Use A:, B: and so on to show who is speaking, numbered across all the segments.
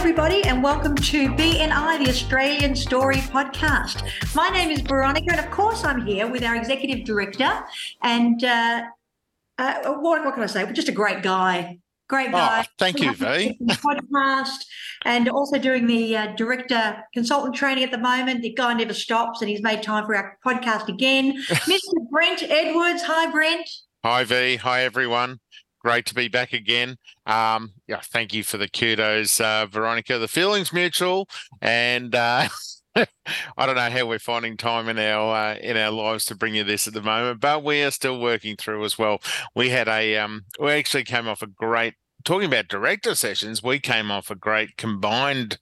A: Hi, everybody, and welcome to BNI, the Australian Story Podcast. My name is Veronica, and of course, I'm here with our Executive Director and uh, uh, what, what, can I say? We're Just a great guy. Great oh, guy.
B: Oh, thank you, V.
A: Podcast and also doing the uh, director consultant training at the moment. The guy never stops, and he's made time for our podcast again. Mr. Brent Edwards. Hi, Brent.
B: Hi, V. Hi, everyone. Great to be back again. Um, yeah, thank you for the kudos, uh, Veronica. The feeling's mutual, and uh, I don't know how we're finding time in our uh, in our lives to bring you this at the moment, but we are still working through as well. We had a um, we actually came off a great talking about director sessions, we came off a great combined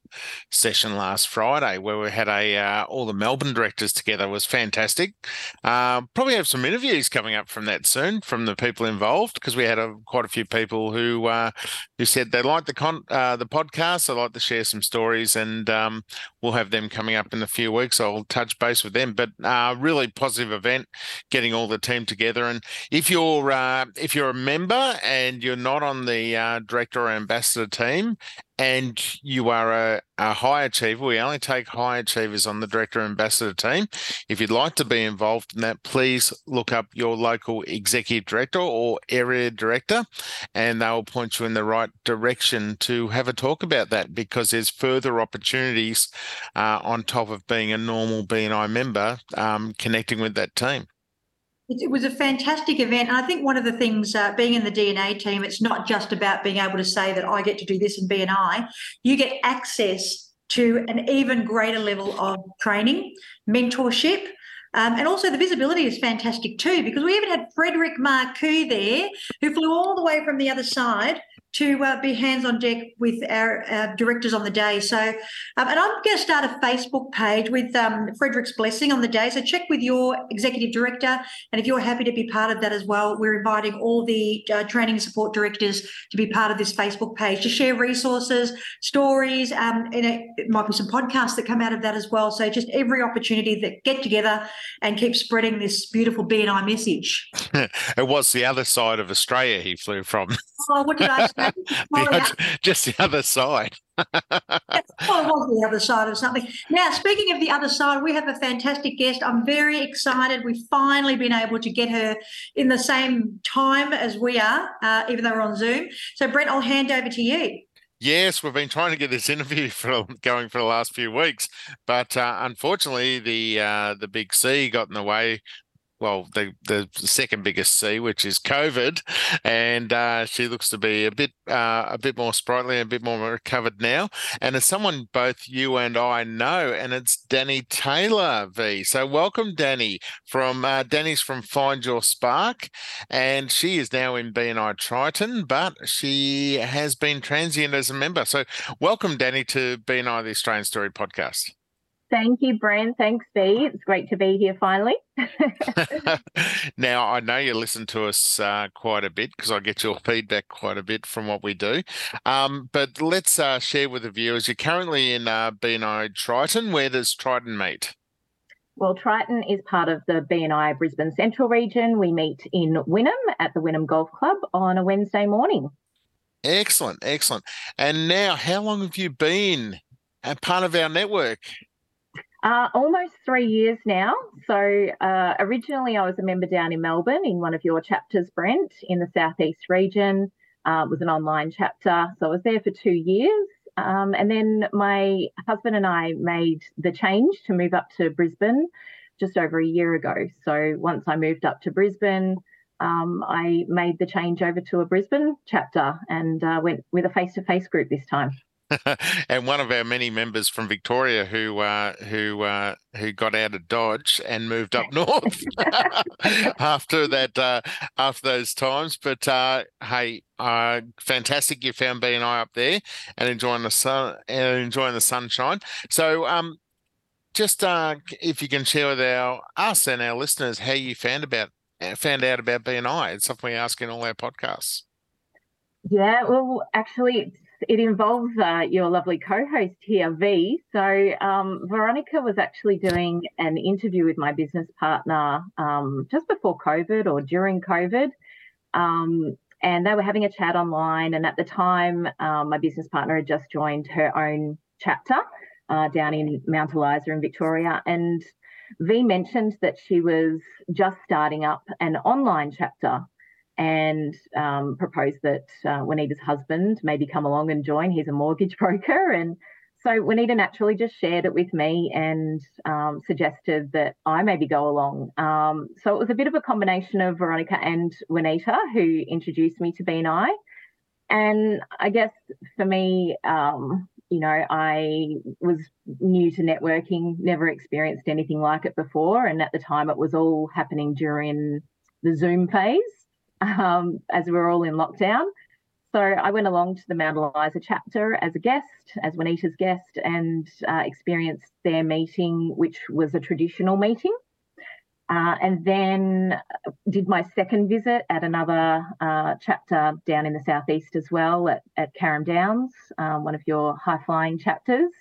B: session last Friday where we had a uh, all the Melbourne directors together. It was fantastic. Uh, probably have some interviews coming up from that soon from the people involved because we had a, quite a few people who uh, who said they liked the con uh, the podcast. They like to share some stories, and um, we'll have them coming up in a few weeks. I'll touch base with them. But uh, really positive event, getting all the team together. And if you're uh, if you're a member and you're not on the uh, director or ambassador team and you are a, a, high achiever, we only take high achievers on the director ambassador team. If you'd like to be involved in that, please look up your local executive director or area director, and they will point you in the right direction to have a talk about that because there's further opportunities uh, on top of being a normal BNI member um, connecting with that team.
A: It was a fantastic event. And I think one of the things, uh, being in the DNA team, it's not just about being able to say that I get to do this in BNI. You get access to an even greater level of training, mentorship, um, and also the visibility is fantastic too, because we even had Frederick Marcoux there, who flew all the way from the other side to uh, be hands on deck with our, our, directors on the day. So, um, and I'm going to start a Facebook page with um, Frederick's blessing on the day. So check with your executive director, and if you're happy to be part of that as well, we're inviting all the uh, training support directors to be part of this Facebook page to share resources, stories, um, and it, it might be some podcasts that come out of that as well. So just every opportunity that get together and keep spreading this beautiful BNI message.
B: it was the other side of Australia he flew from.
A: Oh, what did I
B: just the other side.
A: was the other side of something. Now, speaking of the other side, we have a fantastic guest. I'm very excited. We've finally been able to get her in the same time as we are, uh, even though we're on Zoom. So, Brent, I'll hand over to you.
B: Yes, we've been trying to get this interview for going for the last few weeks, but uh, unfortunately, the uh, the big C got in the way well, the the second biggest C, which is COVID, and uh, she looks to be a bit uh, a bit more sprightly, a bit more recovered now. And as someone both you and I know, and it's Danni Taylor V. So welcome, Danni. From uh, Danni's from Find Your Spark, and she is now in BNI Triton, but she has been transient as a member. So welcome, Danni, to BNI the Australian Story podcast.
C: Thank you, Brent. Thanks, V. It's great to be here finally.
B: now, I know you listen to us uh, quite a bit because I get your feedback quite a bit from what we do. Um, but let's uh, share with the viewers. You're currently in uh, BNI Triton. Where does Triton meet?
C: Well, Triton is part of the BNI Brisbane Central region. We meet in Wynnum at the Wynnum Golf Club on a Wednesday morning.
B: Excellent, excellent. And now, how long have you been a part of our network?
C: Uh, almost three years now. So uh, originally, I was a member down in Melbourne in one of your chapters, Brent, in the southeast region. Uh, was an online chapter, so I was there for two years. Um, and then my husband and I made the change to move up to Brisbane just over a year ago. So once I moved up to Brisbane, um, I made the change over to a Brisbane chapter and uh, went with a face-to-face group this time.
B: and one of our many members from Victoria who uh, who uh, who got out of Dodge and moved up north after that uh, after those times. But uh, hey, uh, fantastic! You found BNI up there and enjoying the sun and enjoying the sunshine. So um, just uh, if you can share with our us and our listeners how you found about found out about BNI. It's something we ask in all our podcasts.
C: Yeah, well, actually, it involves uh, your lovely co-host here, V. So um, Veronica was actually doing an interview with my business partner um, just before COVID or during COVID. Um, and they were having a chat online. And at the time, um, my business partner had just joined her own chapter uh, down in Mount Eliza in Victoria. And V mentioned that she was just starting up an online chapter and um, proposed that uh, Juanita's husband maybe come along and join. He's a mortgage broker. And so Juanita naturally just shared it with me and um, suggested that I maybe go along. Um, so it was a bit of a combination of Veronica and Juanita who introduced me to BNI. And I guess for me, um, you know, I was new to networking, never experienced anything like it before. And at the time, it was all happening during the Zoom phase um, as we were all in lockdown. So I went along to the Mount Eliza chapter as a guest, as Juanita's guest, and uh, experienced their meeting, which was a traditional meeting. Uh, and then did my second visit at another uh, chapter down in the southeast as well at, at Carrum Downs, um, one of your high flying chapters,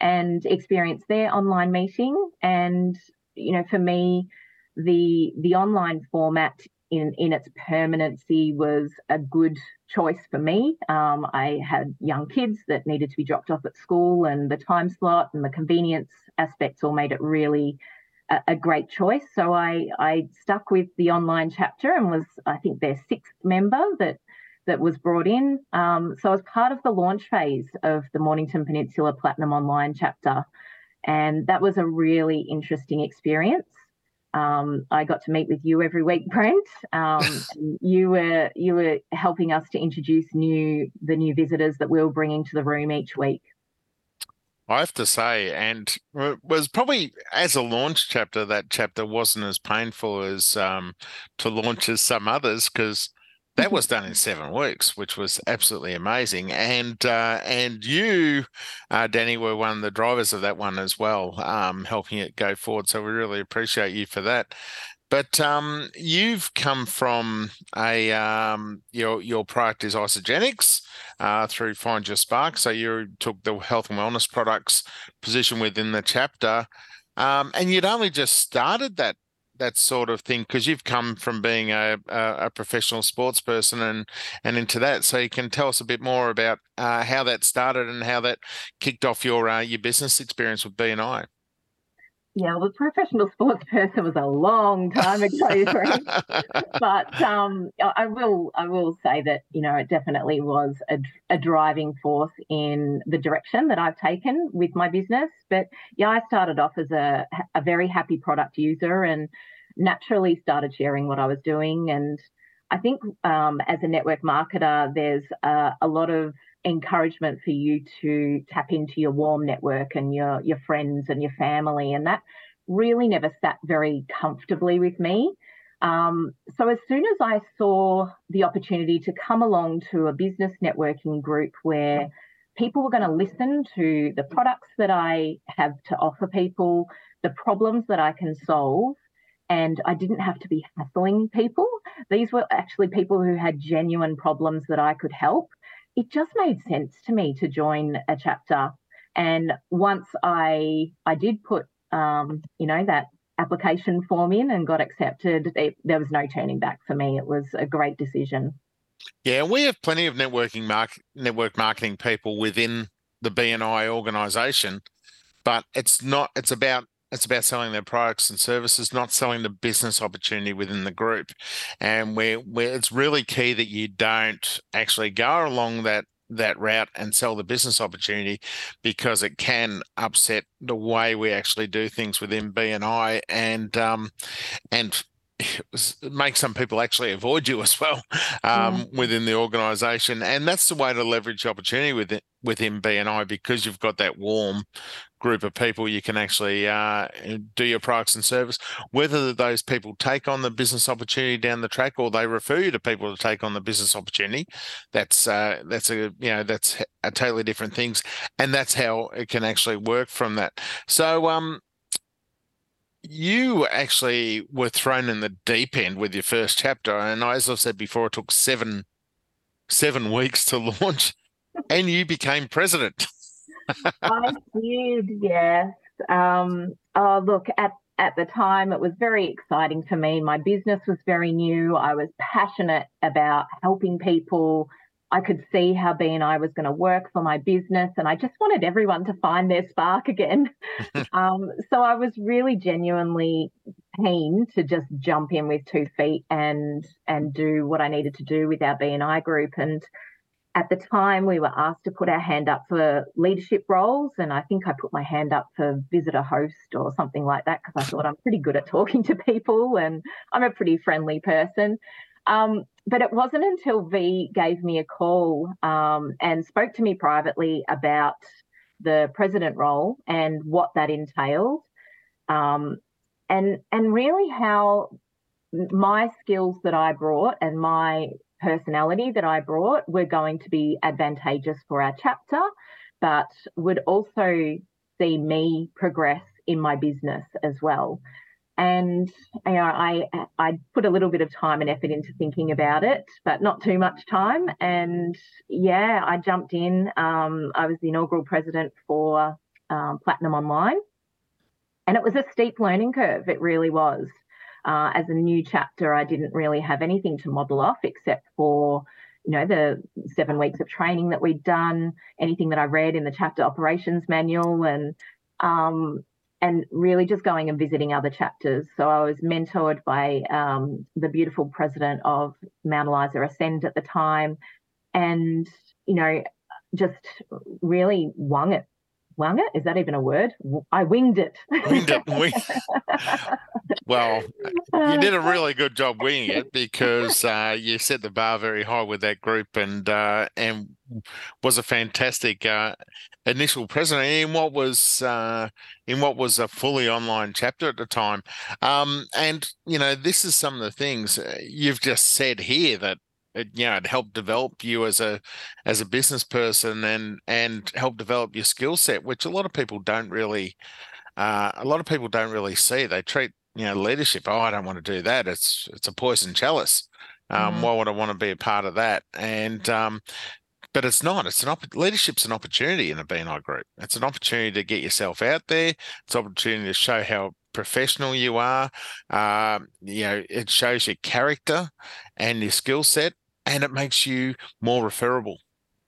C: and experienced their online meeting. And you know, for me, the the online format in in its permanency was a good choice for me. Um, I had young kids that needed to be dropped off at school, and the time slot and the convenience aspects all made it really a, a, great choice. So I, I stuck with the online chapter and was, I think, their sixth member that that was brought in. Um, so I was part of the launch phase of the Mornington Peninsula Platinum Online chapter, and that was a really interesting experience. Um, I got to meet with you every week, Brent. Um, you were you were helping us to introduce new the new visitors that we were bringing to the room each week.
B: I have to say, and was probably as a launch chapter, that chapter wasn't as painful as um, to launch as some others because that was done in seven weeks, which was absolutely amazing. And uh, and you, uh, Danni, were one of the drivers of that one as well, um, helping it go forward. So we really appreciate you for that. But um, you've come from a um, your your product is Isagenix uh, through Find Your Spark. So you took the health and wellness products position within the chapter, um, and you'd only just started that that sort of thing because you've come from being a, a, professional sports person and and into that. So you can tell us a bit more about uh, how that started and how that kicked off your uh, your business experience with BNI.
C: Yeah, well, the professional sports person was a long time ago, but um, I will I will say that you know it definitely was a, a driving force in the direction that I've taken with my business. But yeah, I started off as a a very happy product user and naturally started sharing what I was doing. And I think um, as a network marketer, there's a, a lot of encouragement for you to tap into your warm network and your your friends and your family and that really never sat very comfortably with me um, so as soon as i saw the opportunity to come along to a business networking group where people were going to listen to the products that i have to offer people the problems that i can solve and I didn't have to be hassling people. These were actually people who had genuine problems that I could help it just made sense to me to join a chapter. And once I I did put um, you know that application form in and got accepted, it, there was no turning back for me. It was a great decision.
B: Yeah, we have plenty of networking mark network marketing people within the BNI organization, but it's not. It's about it's about selling their products and services, not selling the business opportunity within the group. And where where it's really key that you don't actually go along that that route and sell the business opportunity because it can upset the way we actually do things within BNI and um, and make some people actually avoid you as well um, yeah. within the organization. And that's the way to leverage opportunity with it within BNI because you've got that warm group of people you can actually uh, do your products and service. Whether those people take on the business opportunity down the track or they refer you to people to take on the business opportunity that's uh, that's a you know that's a totally different things. And that's how it can actually work from that. So um you actually were thrown in the deep end with your first chapter and as i've said before it took seven seven weeks to launch and you became president.
C: I did, yes. Um, oh, look, at at the time, it was very exciting for me. My business was very new. I was passionate about helping people. I could see how BNI was going to work for my business, and I just wanted everyone to find their spark again. um, so I was really genuinely keen to just jump in with two feet and and do what I needed to do with our BNI group. And at the time, we were asked to put our hand up for leadership roles, and I think I put my hand up for visitor host or something like that because I thought I'm pretty good at talking to people and I'm a pretty friendly person. Um, but it wasn't until V gave me a call um, and spoke to me privately about the president role and what that entailed, um, and and really how my skills that I brought and my personality that I brought were going to be advantageous for our chapter, but would also see me progress in my business as well. And you know, I I put a little bit of time and effort into thinking about it, but not too much time. And yeah, I jumped in. Um, I was the inaugural president for um, Platinum Online, and it was a steep learning curve. It really was. Uh, as a new chapter, I didn't really have anything to model off except for you know the seven weeks of training that we'd done anything that i read in the chapter operations manual and um, and really just going and visiting other chapters. So i was mentored by um, the beautiful president of mount eliza ascend at the time and you know just really wung it. Wung it? Is that even a word? I winged it. Winged it. Wing-
B: well you did a really good job winging it because uh, you set the bar very high with that group and uh, and was a fantastic uh, initial president in what was uh, in what was a fully online chapter at the time. Um, and you know this is some of the things uh, you've just said here that it, you know it helped develop you as a as a business person and and help develop your skill set which a lot of people don't really uh, a lot of people don't really see. They treat you know leadership oh i don't want to do that. It's it's a poison chalice. Um, mm. why would i want to be a part of that? And um, but it's not it's an op- leadership's an opportunity in a bni group it's an opportunity to get yourself out there it's an opportunity to show how professional you are. Um, you know, it shows your character and your skill set, and it makes you more referable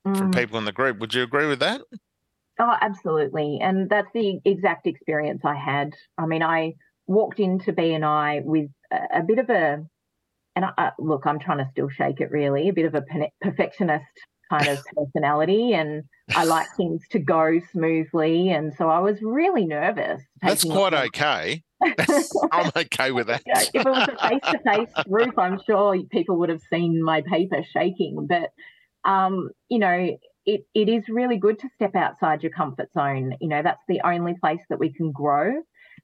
B: mm. from people in the group. Would you agree with that?
C: Oh, absolutely. And that's the exact experience I had. I mean, I walked into BNI with a, a bit of a, and I, look, I'm trying to still shake it really, a bit of a perfectionist kind of personality and I like things to go smoothly. And so I was really nervous.
B: That's quite okay. I'm okay with that.
C: if it was a face to face group, I'm sure people would have seen my paper shaking. But, um, you know, it, it is really good to step outside your comfort zone. You know, that's the only place that we can grow.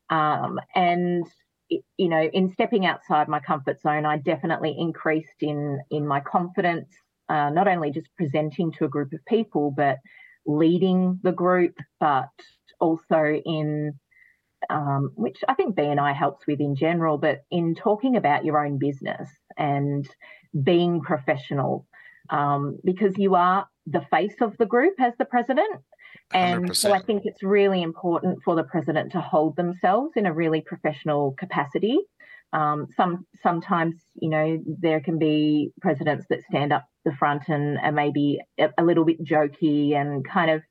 C: Um, and you know, in stepping outside my comfort zone, I definitely increased in in my confidence uh, not only just presenting to a group of people, but leading the group, but also in um, which I think BNI helps with in general, but in talking about your own business and being professional, um, because you are the face of the group as the president. And 100%. so I think it's really important for the president to hold themselves in a really professional capacity. Um, some sometimes, you know, there can be presidents that stand up the front and are maybe a, little bit jokey and kind of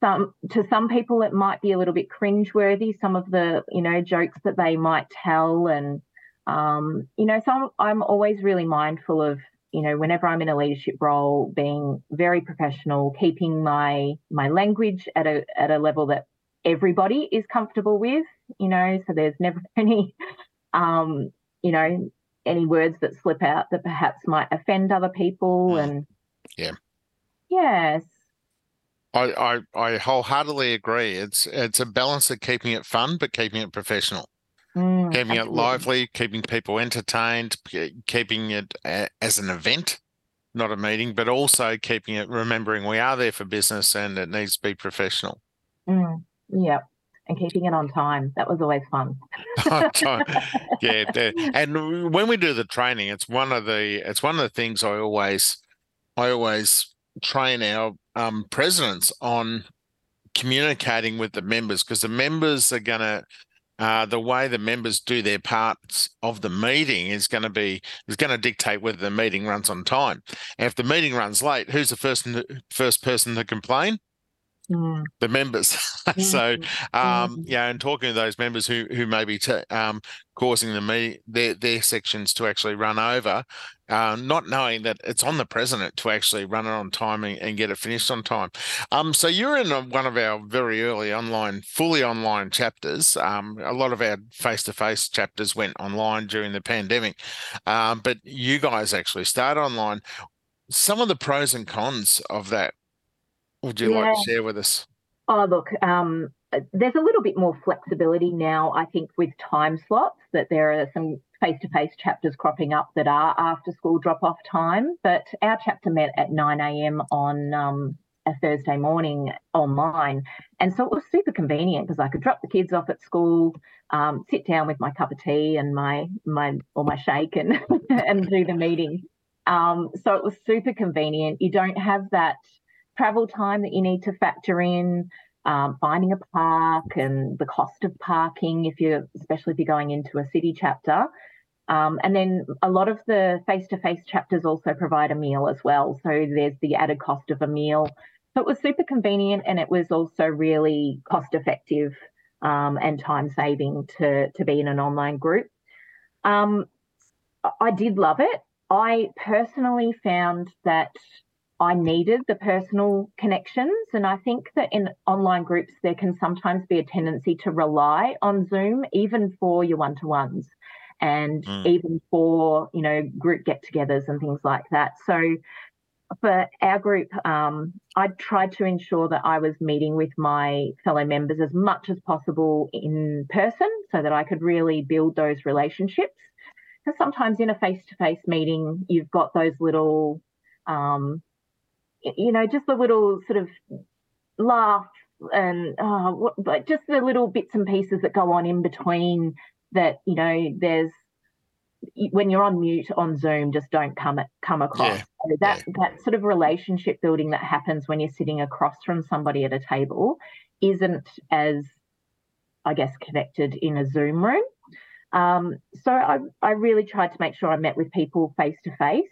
C: some to some people it might be a little bit cringeworthy some of the you know jokes that they might tell. And um, you know so I'm, I'm always really mindful of you know whenever i'm in a leadership role being very professional keeping my my language at a at a level that everybody is comfortable with you know so there's never any um, you know, any words that slip out that perhaps might offend other people.
B: Mm.
C: And
B: Yeah.
C: yes,
B: I, I I wholeheartedly agree. It's it's a balance of keeping it fun but keeping it professional,
C: Mm,
B: keeping it lively, keeping people entertained, keeping it a, as an event, not a meeting, but also keeping it remembering we are there for business and it needs to be professional.
C: Mm, yeah, and keeping it on time. That was always fun.
B: yeah, and when we do the training, it's one of the it's one of the things I always I always train our um, presidents on communicating with the members because the members are going to uh, the way the members do their parts of the meeting is going to be is going to dictate whether the meeting runs on time. And if the meeting runs late, who's the first first person to complain?
C: Mm,
B: The members. so
C: mm,
B: um,
C: Mhm.
B: yeah, and talking to those members who who may be t- um, causing the me their their sections to actually run over, uh, not knowing that it's on the president to actually run it on time and, and get it finished on time. Um, so you're in a, one of our very early online, fully online chapters. Um, a lot of our face to face chapters went online during the pandemic, um, but you guys actually started online. Some of the pros and cons of that. Would you like to share with us?
C: Oh, look, um, there's a little bit more flexibility now, I think, with time slots, that there are some face to face chapters cropping up that are after school drop off time. But our chapter met at 9 a.m. on um, a Thursday morning online. And so it was super convenient because I could drop the kids off at school, um, sit down with my cup of tea and my, my or my shake and, and do the meeting. Um, so it was super convenient. You don't have that travel time that you need to factor in, um, finding a park and the cost of parking if you're, especially if you're going into a city chapter. Um, and then a lot of the face-to-face chapters also provide a meal as well. So there's the added cost of a meal. So it was super convenient and it was also really cost effective um, and time saving to, to be in an online group. Um, I- I did love it. I personally found that I needed the personal connections. And I think that in online groups, there can sometimes be a tendency to rely on Zoom, even for your one to ones and
B: Mm.
C: even for, you know, group get togethers and things like that. So for our group, um, I tried to ensure that I was meeting with my fellow members as much as possible in person so that I could really build those relationships. Because sometimes in a face to face meeting, you've got those little, um, you know, just the little sort of laugh and uh, what, like just the little bits and pieces that go on in between that, you know, there's when you're on mute on Zoom, just don't come come across.
B: Yeah,
C: So that that sort of relationship building that happens when you're sitting across from somebody at a table isn't as, I guess, connected in a Zoom room. Um, so I I really tried to make sure I met with people face to face.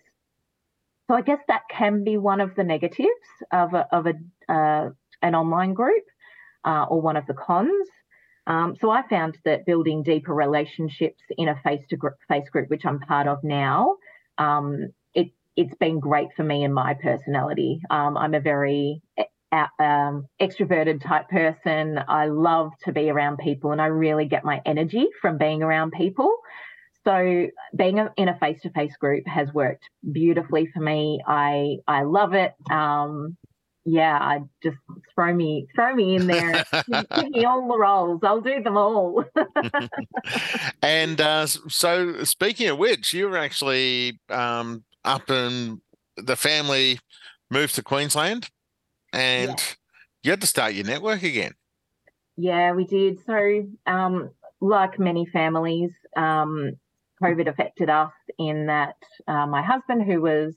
C: So I guess that can be one of the negatives of a, of a uh, an online group, uh, or one of the cons. Um, so I found that building deeper relationships in a face to face group, which I'm part of now, um, it it's been great for me and my personality. Um, I'm a very um, extroverted type person. I love to be around people, and I really get my energy from being around people. So being a, in a face to face group has worked beautifully for me. I I love it. Um, yeah, I just throw me throw me in there. give, me all the roles. I'll do them all.
B: and uh, so, speaking of which, you were actually um, up in the family moved to Queensland, and you had to start your network again.
C: Yeah, we did. So, um, like many families, um, COVID affected us in that uh, my husband, who was,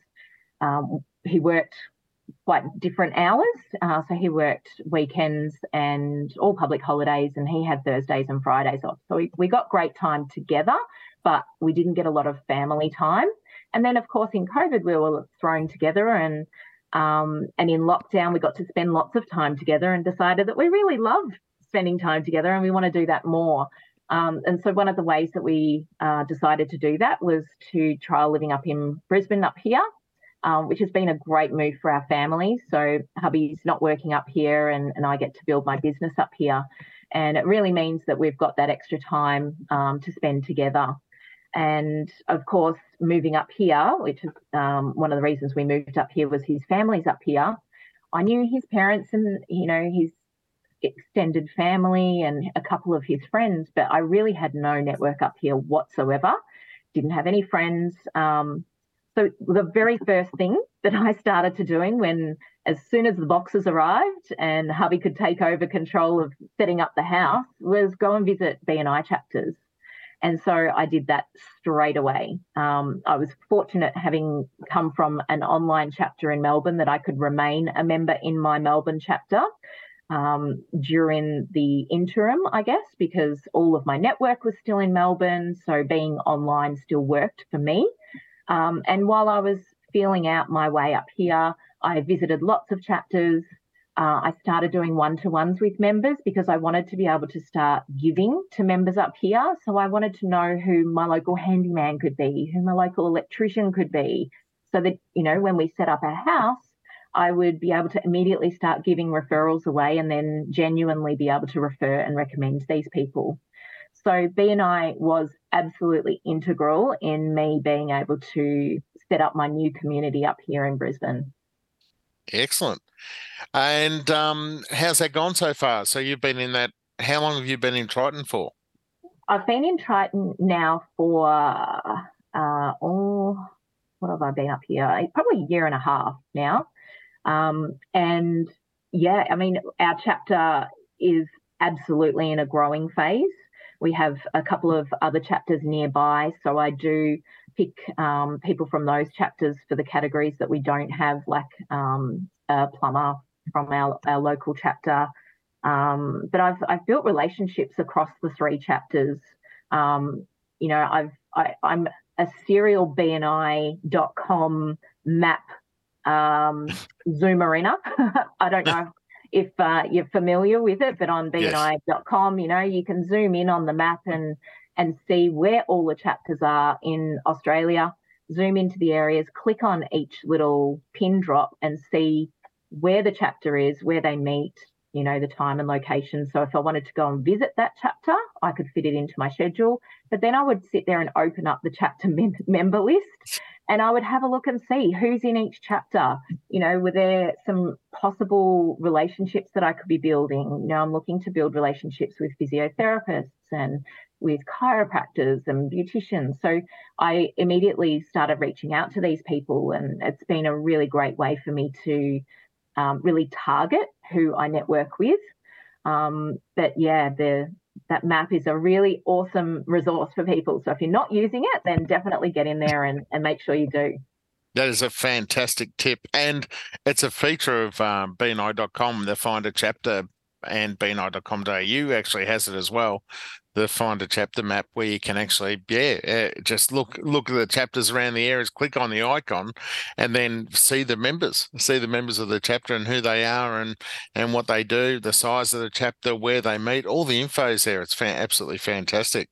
C: um, he worked quite different hours. Uh, so he worked weekends and all public holidays, and he had Thursdays and Fridays off. So we, we got great time together, but we didn't get a lot of family time. And then, of course, in COVID, we were thrown together and um, and in lockdown, we got to spend lots of time together and decided that we really loved spending time together and we want to do that more. Um, and so, one of the ways that we uh, decided to do that was to trial living up in Brisbane, up here, um, which has been a great move for our family. So, hubby's not working up here, and, and I get to build my business up here. And it really means that we've got that extra time um, to spend together. And of course, moving up here, which is um, one of the reasons we moved up here, was his family's up here. I knew his parents and you know his extended family and a couple of his friends, but I really had no network up here whatsoever. Didn't have any friends. Um, so the very first thing that I started to doing when, as soon as the boxes arrived and hubby could take over control of setting up the house, was go and visit BNI chapters. And so I did that straight away. Um, I was fortunate having come from an online chapter in Melbourne that I could remain a member in my Melbourne chapter um, during the interim, I guess, because all of my network was still in Melbourne. So being online still worked for me. Um, and while I was feeling out my way up here, I visited lots of chapters. Uh, I started doing one to ones with members because I wanted to be able to start giving to members up here. So I wanted to know who my local handyman could be, who my local electrician could be, so that, you know, when we set up a house, I would be able to immediately start giving referrals away and then genuinely be able to refer and recommend these people. So BNI was absolutely integral in me being able to set up my new community up here in Brisbane.
B: Excellent. And um, how's that gone so far? So you've been in that. How long have you been in Triton for?
C: I've been in Triton now for uh, oh, what have I been up here? Probably a year and a half now. Um, and yeah, I mean, our chapter is absolutely in a growing phase. We have a couple of other chapters nearby, so I do pick um, people from those chapters for the categories that we don't have, like um, a plumber from our, our local chapter. Um, but I've I've built relationships across the three chapters. Um, you know, I've I, I'm a serial BNI.com map um, Zoomerina. I don't know if uh, you're familiar with it, but on bni.com, you know, you can zoom in on the map and and see where all the chapters are in Australia. Zoom into the areas, click on each little pin drop, and see where the chapter is, where they meet, you know, the time and location. So if I wanted to go and visit that chapter, I could fit it into my schedule. But then I would sit there and open up the chapter mem- member list and I would have a look and see who's in each chapter. You know, were there some possible relationships that I could be building? You know, I'm looking to build relationships with physiotherapists and with chiropractors and beauticians. So I immediately started reaching out to these people, and it's been a really great way for me to um, really target who I network with. Um, but yeah, the that map is a really awesome resource for people. So if you're not using it, then definitely get in there and, and make sure you do.
B: That is a fantastic tip. And it's a feature of um, BNI.com, the Find a Chapter, and BNI.com.au actually has it as well the find a chapter map where you can actually yeah just look look at the chapters around the areas click on the icon and then see the members see the members of the chapter and who they are and and what they do the size of the chapter where they meet all the info is there. It's absolutely fantastic.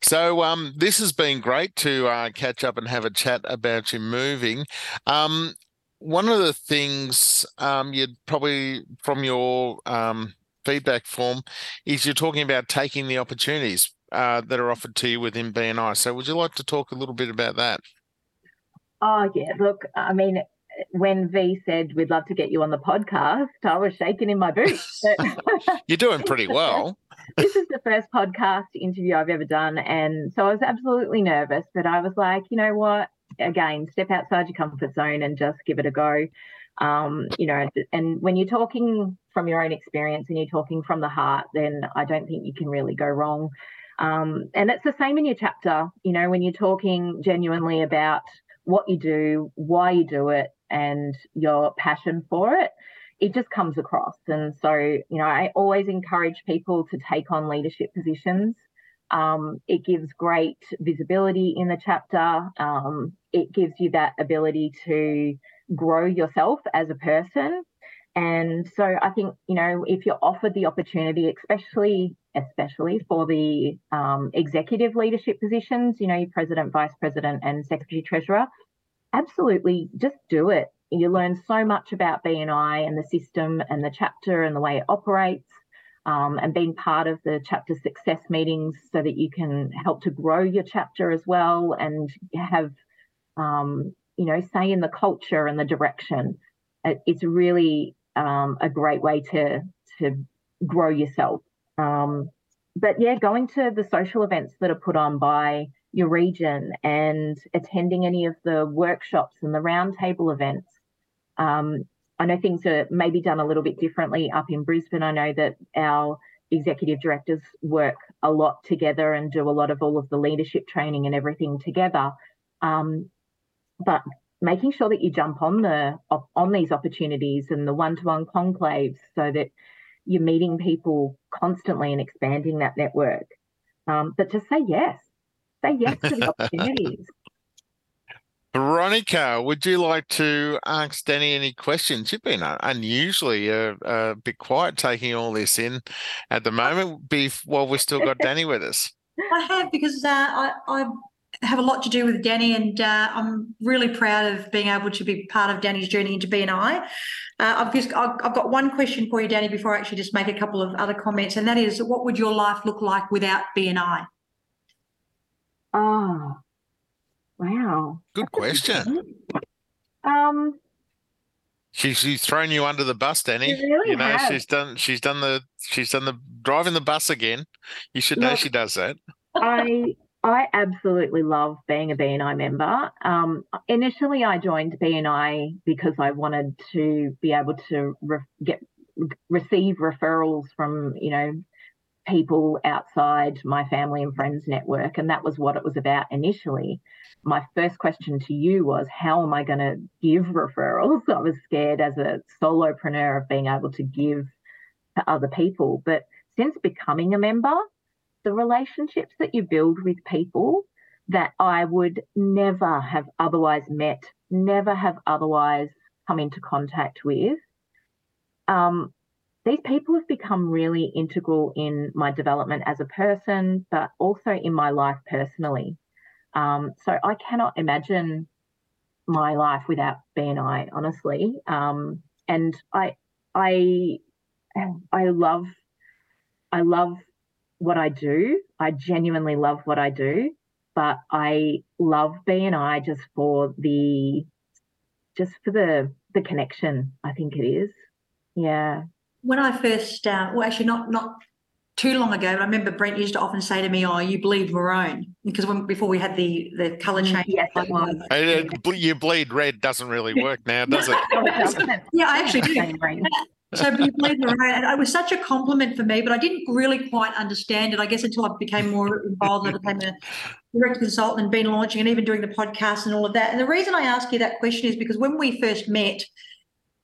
B: So um this has been great to uh, catch up and have a chat about you moving. Um one of the things um you'd probably from your um feedback form is you're talking about taking the opportunities uh, that are offered to you within BNI. So, would you like to talk a little bit about that?
C: Oh, yeah. Look, I mean, when V said we'd love to get you on the podcast, I was shaking in my boots.
B: You're doing pretty well.
C: this is the first podcast interview I've ever done. And so I was absolutely nervous, but I was like, you know what? Again, step outside your comfort zone and just give it a go. Um, you know, and when you're talking from your own experience and you're talking from the heart, then I don't think you can really go wrong. Um, and it's the same in your chapter, you know, when you're talking genuinely about what you do, why you do it, and your passion for it, it just comes across. And so, you know, I always encourage people to take on leadership positions. Um, it gives great visibility in the chapter. Um, it gives you that ability to grow yourself as a person. And so I think, you know, if you're offered the opportunity, especially especially for the um, executive leadership positions, you know, your president, vice president, and secretary treasurer, absolutely just do it. You learn so much about BNI and the system and the chapter and the way it operates. Um, and being part of the chapter success meetings so that you can help to grow your chapter as well and have, um, you know, say in the culture and the direction. It's really um, a great way to to grow yourself. Um, but yeah, going to the social events that are put on by your region and attending any of the workshops and the roundtable events. Um, I know things are maybe done a little bit differently up in Brisbane. I know that our executive directors work a lot together and do a lot of all of the leadership training and everything together. Um, but making sure that you jump on the on these opportunities and the one-to-one conclaves so that you're meeting people constantly and expanding that network. Um, but to say yes, say yes to the opportunities.
B: Veronica, would you like to ask Danni any questions? You've been unusually a, a bit quiet taking all this in at the moment. Be while we've still got Danni with us.
A: I have because uh, I, I have a lot to do with Danni, and uh, I'm really proud of being able to be part of Danni's journey into BNI. Uh, I've just I've, I've got one question for you, Danni, before I actually just make a couple of other comments, and that is, what would your life look like without BNI?
C: Oh, Wow.
B: Good question.
C: Um,
B: she's she's thrown you under the bus, Danni.
C: Really
B: you know,
C: has.
B: she's done she's done the she's done the driving the bus again. You should know
C: Look,
B: she does that.
C: I I absolutely love being a BNI member. Um, initially, I joined BNI because I wanted to be able to re- get receive referrals from you know people outside my family and friends network, and that was what it was about initially my first question to you was how am I going to give referrals? I was scared as a solopreneur of being able to give to other people. But since becoming a member, the relationships that you build with people that I would never have otherwise met, never have otherwise come into contact with, um, these people have become really integral in my development as a person, but also in my life personally. Um, so I cannot imagine my life without BNI, honestly. Um, and I, I, I love, I love what I do. I genuinely love what I do, but I love BNI just for the, just for the the connection. I think it is. Yeah.
A: When I first, uh, well, actually, not not too long ago, I remember Brent used to often say to me, "Oh, you bleed maroon," because when before we had the the color change.
C: Yes, it was.
B: Uh, ble- you bleed red doesn't really work now, does it?
C: It doesn't.
A: Yeah, I actually do.
C: Same.
A: So you bleed maroon, and it was such a compliment for me, but I didn't really quite understand it. I guess until I became more involved and I became a direct consultant and been launching and even doing the podcast and all of that. And the reason I ask you that question is because when we first met,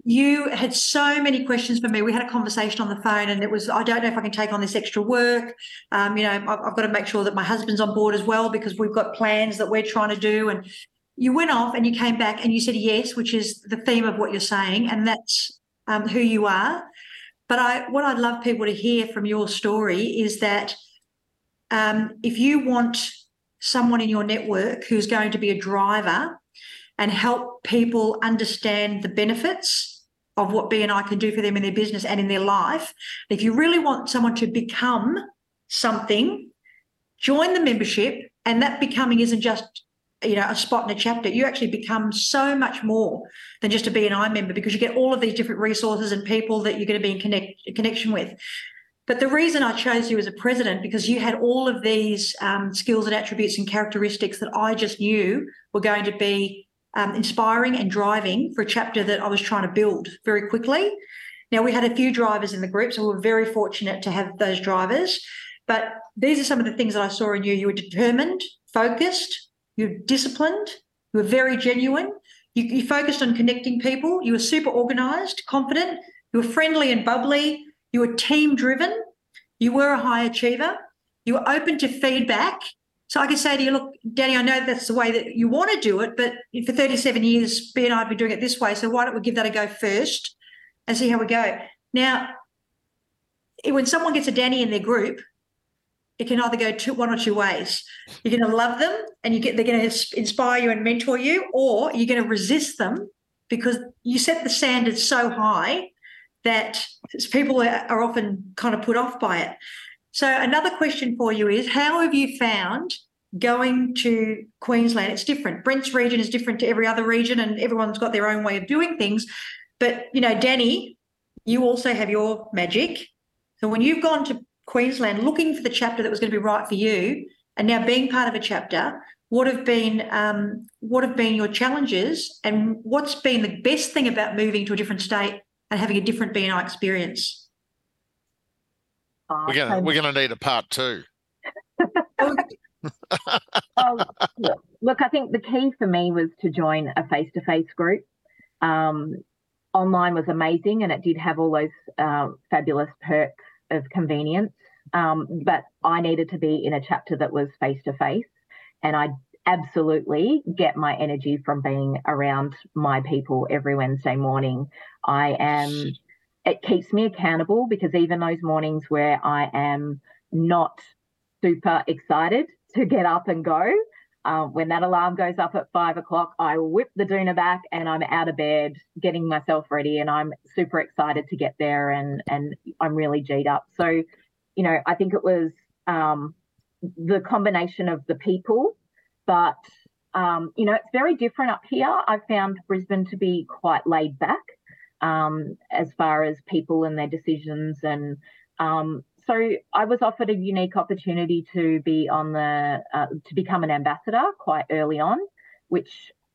A: you had so many questions for me. We had a conversation on the phone, and it was, I don't know if I can take on this extra work. Um, you know, I've, I've got to make sure that my husband's on board as well because we've got plans that we're trying to do. And you went off and you came back and you said yes, which is the theme of what you're saying, and that's um, who you are. But I, what I'd love people to hear from your story is that um, if you want someone in your network who's going to be a driver and help people understand the benefits of what BNI can do for them in their business and in their life. If you really want someone to become something, join the membership, and that becoming isn't just you know a spot in a chapter. You actually become so much more than just a BNI member because you get all of these different resources and people that you're going to be in connect, connection with. But the reason I chose you as a president because you had all of these um, skills and attributes and characteristics that I just knew were going to be um, inspiring and driving for a chapter that I was trying to build very quickly. Now, we had a few drivers in the group, so we were very fortunate to have those drivers. But these are some of the things that I saw in you. You were determined, focused, you're disciplined, you were very genuine. You, you focused on connecting people. You were super organized, confident. You were friendly and bubbly. You were team driven. You were a high achiever. You were open to feedback so I can say to you, look, Danni, I know that's the way that you want to do it, but for 37 years, BNI have been doing it this way. So why don't we give that a go first and see how we go? Now, when someone gets a Danni in their group, it can either go two, one or two ways. You're going to love them and you get they're going to inspire you and mentor you, or you're going to resist them because you set the standards so high that people are often kind of put off by it. So, another question for you is how have you found going to Queensland? It's different. Brent's region is different to every other region, and everyone's got their own way of doing things. But, you know, Danni, you also have your magic. So, when you've gone to Queensland looking for the chapter that was going to be right for you, and now being part of a chapter, what have been um, what have been your challenges, and what's been the best thing about moving to a different state and having a different BNI experience?
B: We're gonna we're gonna need a part two.
C: oh, look, look, I think the key for me was to join a face to face group. Um, online was amazing and it did have all those uh, fabulous perks of convenience. Um, but I needed to be in a chapter that was face to face. And I absolutely get my energy from being around my people every Wednesday morning. I am, it keeps me accountable because even those mornings where I am not super excited to get up and go, um, when that alarm goes up at five o'clock, I whip the doona back and I'm out of bed, getting myself ready, and I'm super excited to get there, and and I'm really g'd up. So, you know, I think it was um, the combination of the people but um, you know, it's very different up here. I've found Brisbane to be quite laid back um, as far as people and their decisions, and um, so I was offered a unique opportunity to be on the uh, to become an ambassador quite early on, which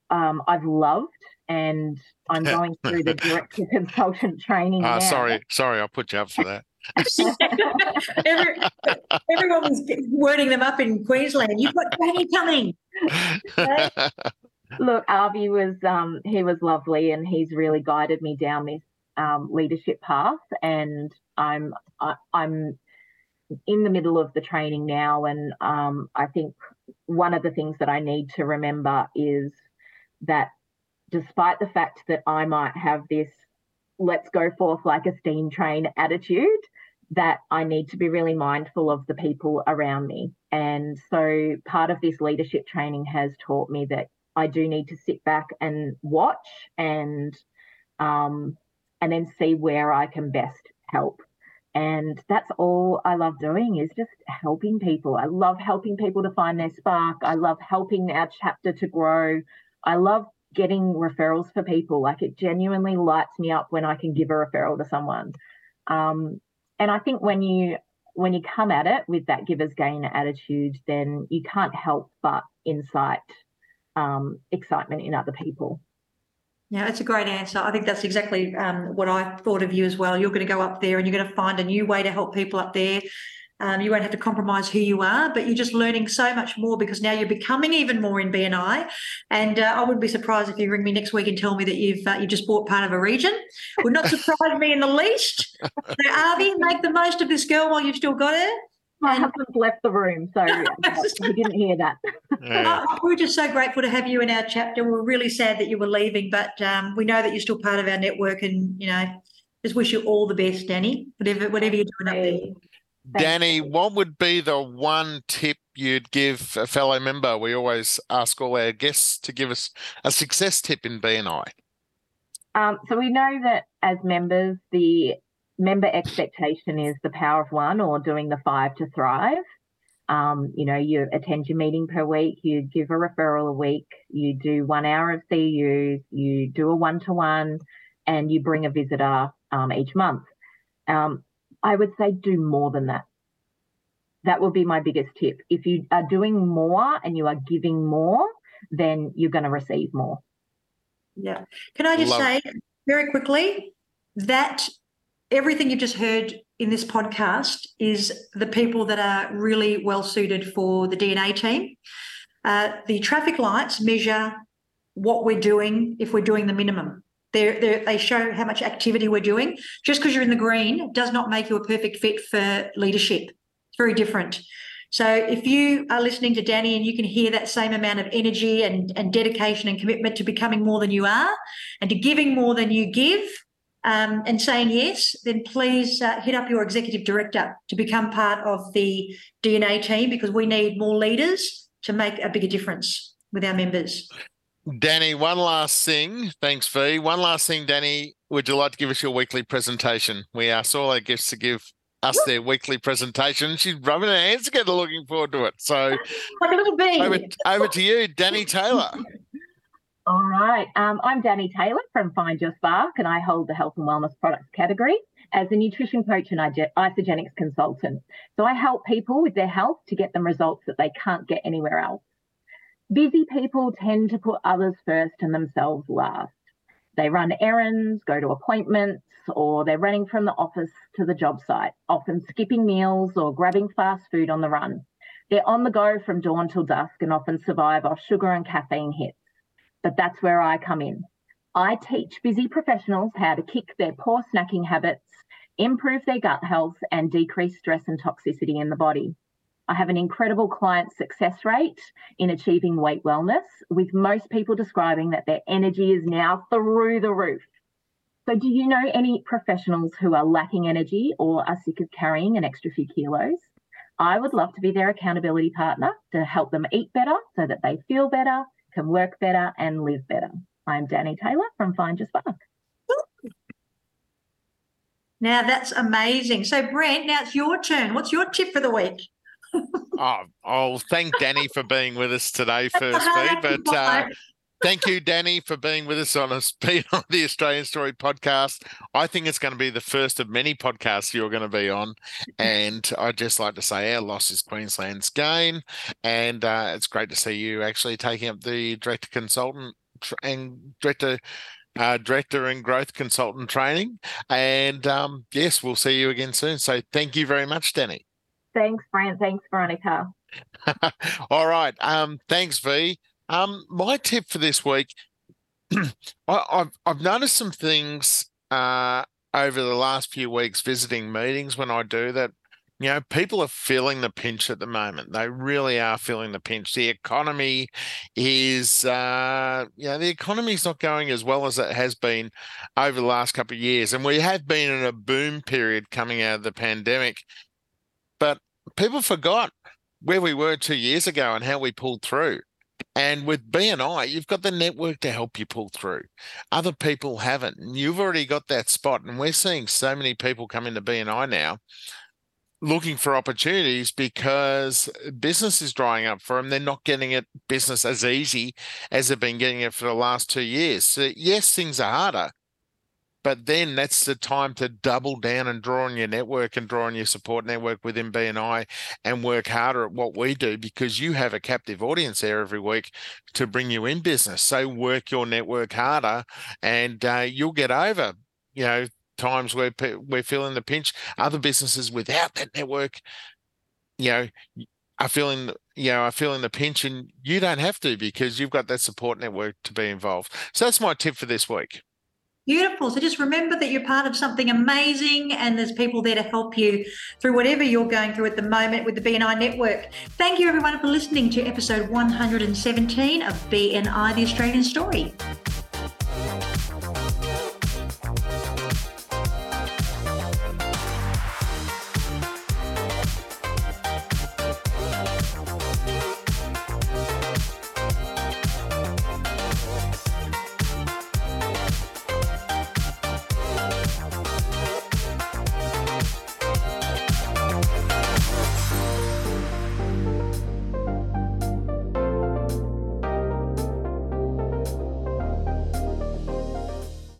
C: um, I've loved, and I'm going through the director consultant training. Uh,
B: sorry, sorry, I'll put you up for that.
A: Every, everyone was wording them up in Queensland. You've got Danni coming.
C: Look, Avi was um, he was lovely, and he's really guided me down this um, leadership path. And I'm I, I'm in the middle of the training now, and um, I think one of the things that I need to remember is that despite the fact that I might have this let's go forth like a steam train attitude that I need to be really mindful of the people around me. And so part of this leadership training has taught me that I do need to sit back and watch and um, and then see where I can best help. And that's all I love doing is just helping people. I love helping people to find their spark. I love helping our chapter to grow. I love getting referrals for people. Like it genuinely lights me up when I can give a referral to someone. Um, and I think when you when you come at it with that givers gain attitude, then you can't help but incite um, excitement in other people.
A: Yeah, it's a great answer. I think that's exactly um, what I thought of you as well. You're going to go up there and you're going to find a new way to help people up there. Um, you won't have to compromise who you are, but you're just learning so much more because now you're becoming even more in BNI. And uh, I wouldn't be surprised if you ring me next week and tell me that you've uh, you just bought part of a region. Would not surprise me in the least. So, Avi, make the most of this girl while you've still got her.
C: My husband's left the room, so he didn't hear that.
A: Yeah. Oh, we're just so grateful to have you in our chapter. We're really sad that you were leaving, but um, we know that you're still part of our network, and you know, just wish you all the best, Danni. Whatever, whatever you're doing up there.
B: Danni, what would be the one tip you'd give a fellow member? We always ask all our guests to give us a success tip in BNI.
C: Um, so we know that as members, the member expectation is the power of one or doing the five to thrive. Um, you know, you attend your meeting per week, you give a referral a week, you do one hour of CUs, you do a one to one, and you bring a visitor um, each month. Um, I would say do more than that. That will be my biggest tip. If you are doing more and you are giving more, then you're going to receive more.
A: Yeah. Can I just Love say very quickly that everything you've just heard in this podcast is the people that are really well suited for the DNA team. Uh, the traffic lights measure what we're doing if we're doing the minimum. They're, they're, they show how much activity we're doing. Just because you're in the green does not make you a perfect fit for leadership. It's very different. So if you are listening to Danni and you can hear that same amount of energy and, and dedication and commitment to becoming more than you are and to giving more than you give um, and saying yes, then please uh, hit up your executive director to become part of the DNA team because we need more leaders to make a bigger difference with our members.
B: Danni, one last thing. Thanks, V. One last thing, Danni. would you like to give us your weekly presentation? We asked all our guests to give us their weekly presentation. She's rubbing her hands together, looking forward to it. So,
A: like a little bee.
B: Over, over to you, Danni Taylor.
C: All right. Um, I'm Danni Taylor from Find Your Spark, and I hold the health and wellness products category as a nutrition coach and Isagenix consultant. So I help people with their health to get them results that they can't get anywhere else. Busy people tend to put others first and themselves last. They run errands, go to appointments, or they're running from the office to the job site, often skipping meals or grabbing fast food on the run. They're on the go from dawn till dusk and often survive off sugar and caffeine hits. But that's where I come in. I teach busy professionals how to kick their poor snacking habits, improve their gut health, and decrease stress and toxicity in the body. I have an incredible client success rate in achieving weight wellness, with most people describing that their energy is now through the roof. So, do you know any professionals who are lacking energy or are sick of carrying an extra few kilos? I would love to be their accountability partner to help them eat better so that they feel better, can work better, and live better. I'm Danni Taylor from Find Your Spark.
A: Now that's amazing. So, Brent, now it's your turn. What's your tip for the week?
B: oh, I'll thank Danni for being with us today, first, but uh, thank you, Danni, for being with us on a speed on the Australian Story podcast. I think it's going to be the first of many podcasts you're going to be on, and I'd just like to say our loss is Queensland's gain, and uh, it's great to see you actually taking up the director consultant and director uh, director and growth consultant training. And um, yes, we'll see you again soon. So thank you very much, Danni.
C: Thanks, Brent. Thanks, Veronica.
B: All right. Um, thanks, V. Um, my tip for this week, I, have I've noticed some things uh, over the last few weeks visiting meetings when I do that. You know, people are feeling the pinch at the moment. They really are feeling the pinch. The economy is, uh, you know, the economy is not going as well as it has been over the last couple of years. And we have been in a boom period coming out of the pandemic but people forgot where we were two years ago and how we pulled through. And with BNI, you've got the network to help you pull through. Other people haven't. And you've already got that spot. And we're seeing so many people come into BNI now looking for opportunities because business is drying up for them. They're not getting it business as easy as they've been getting it for the last two years. So yes, things are harder, but then that's the time to double down and draw on your network and draw on your support network within BNI and work harder at what we do because you have a captive audience there every week to bring you in business. So work your network harder and uh, you'll get over, you know, times where we're feeling the pinch. Other businesses without that network, you know, are feeling you know are feeling the pinch and you don't have to because you've got that support network to be involved so that's my tip for this week
A: Beautiful. So just remember that you're part of something amazing and there's people there to help you through whatever you're going through at the moment with the BNI network. Thank you everyone for listening to episode 117 of BNI the Australian Story.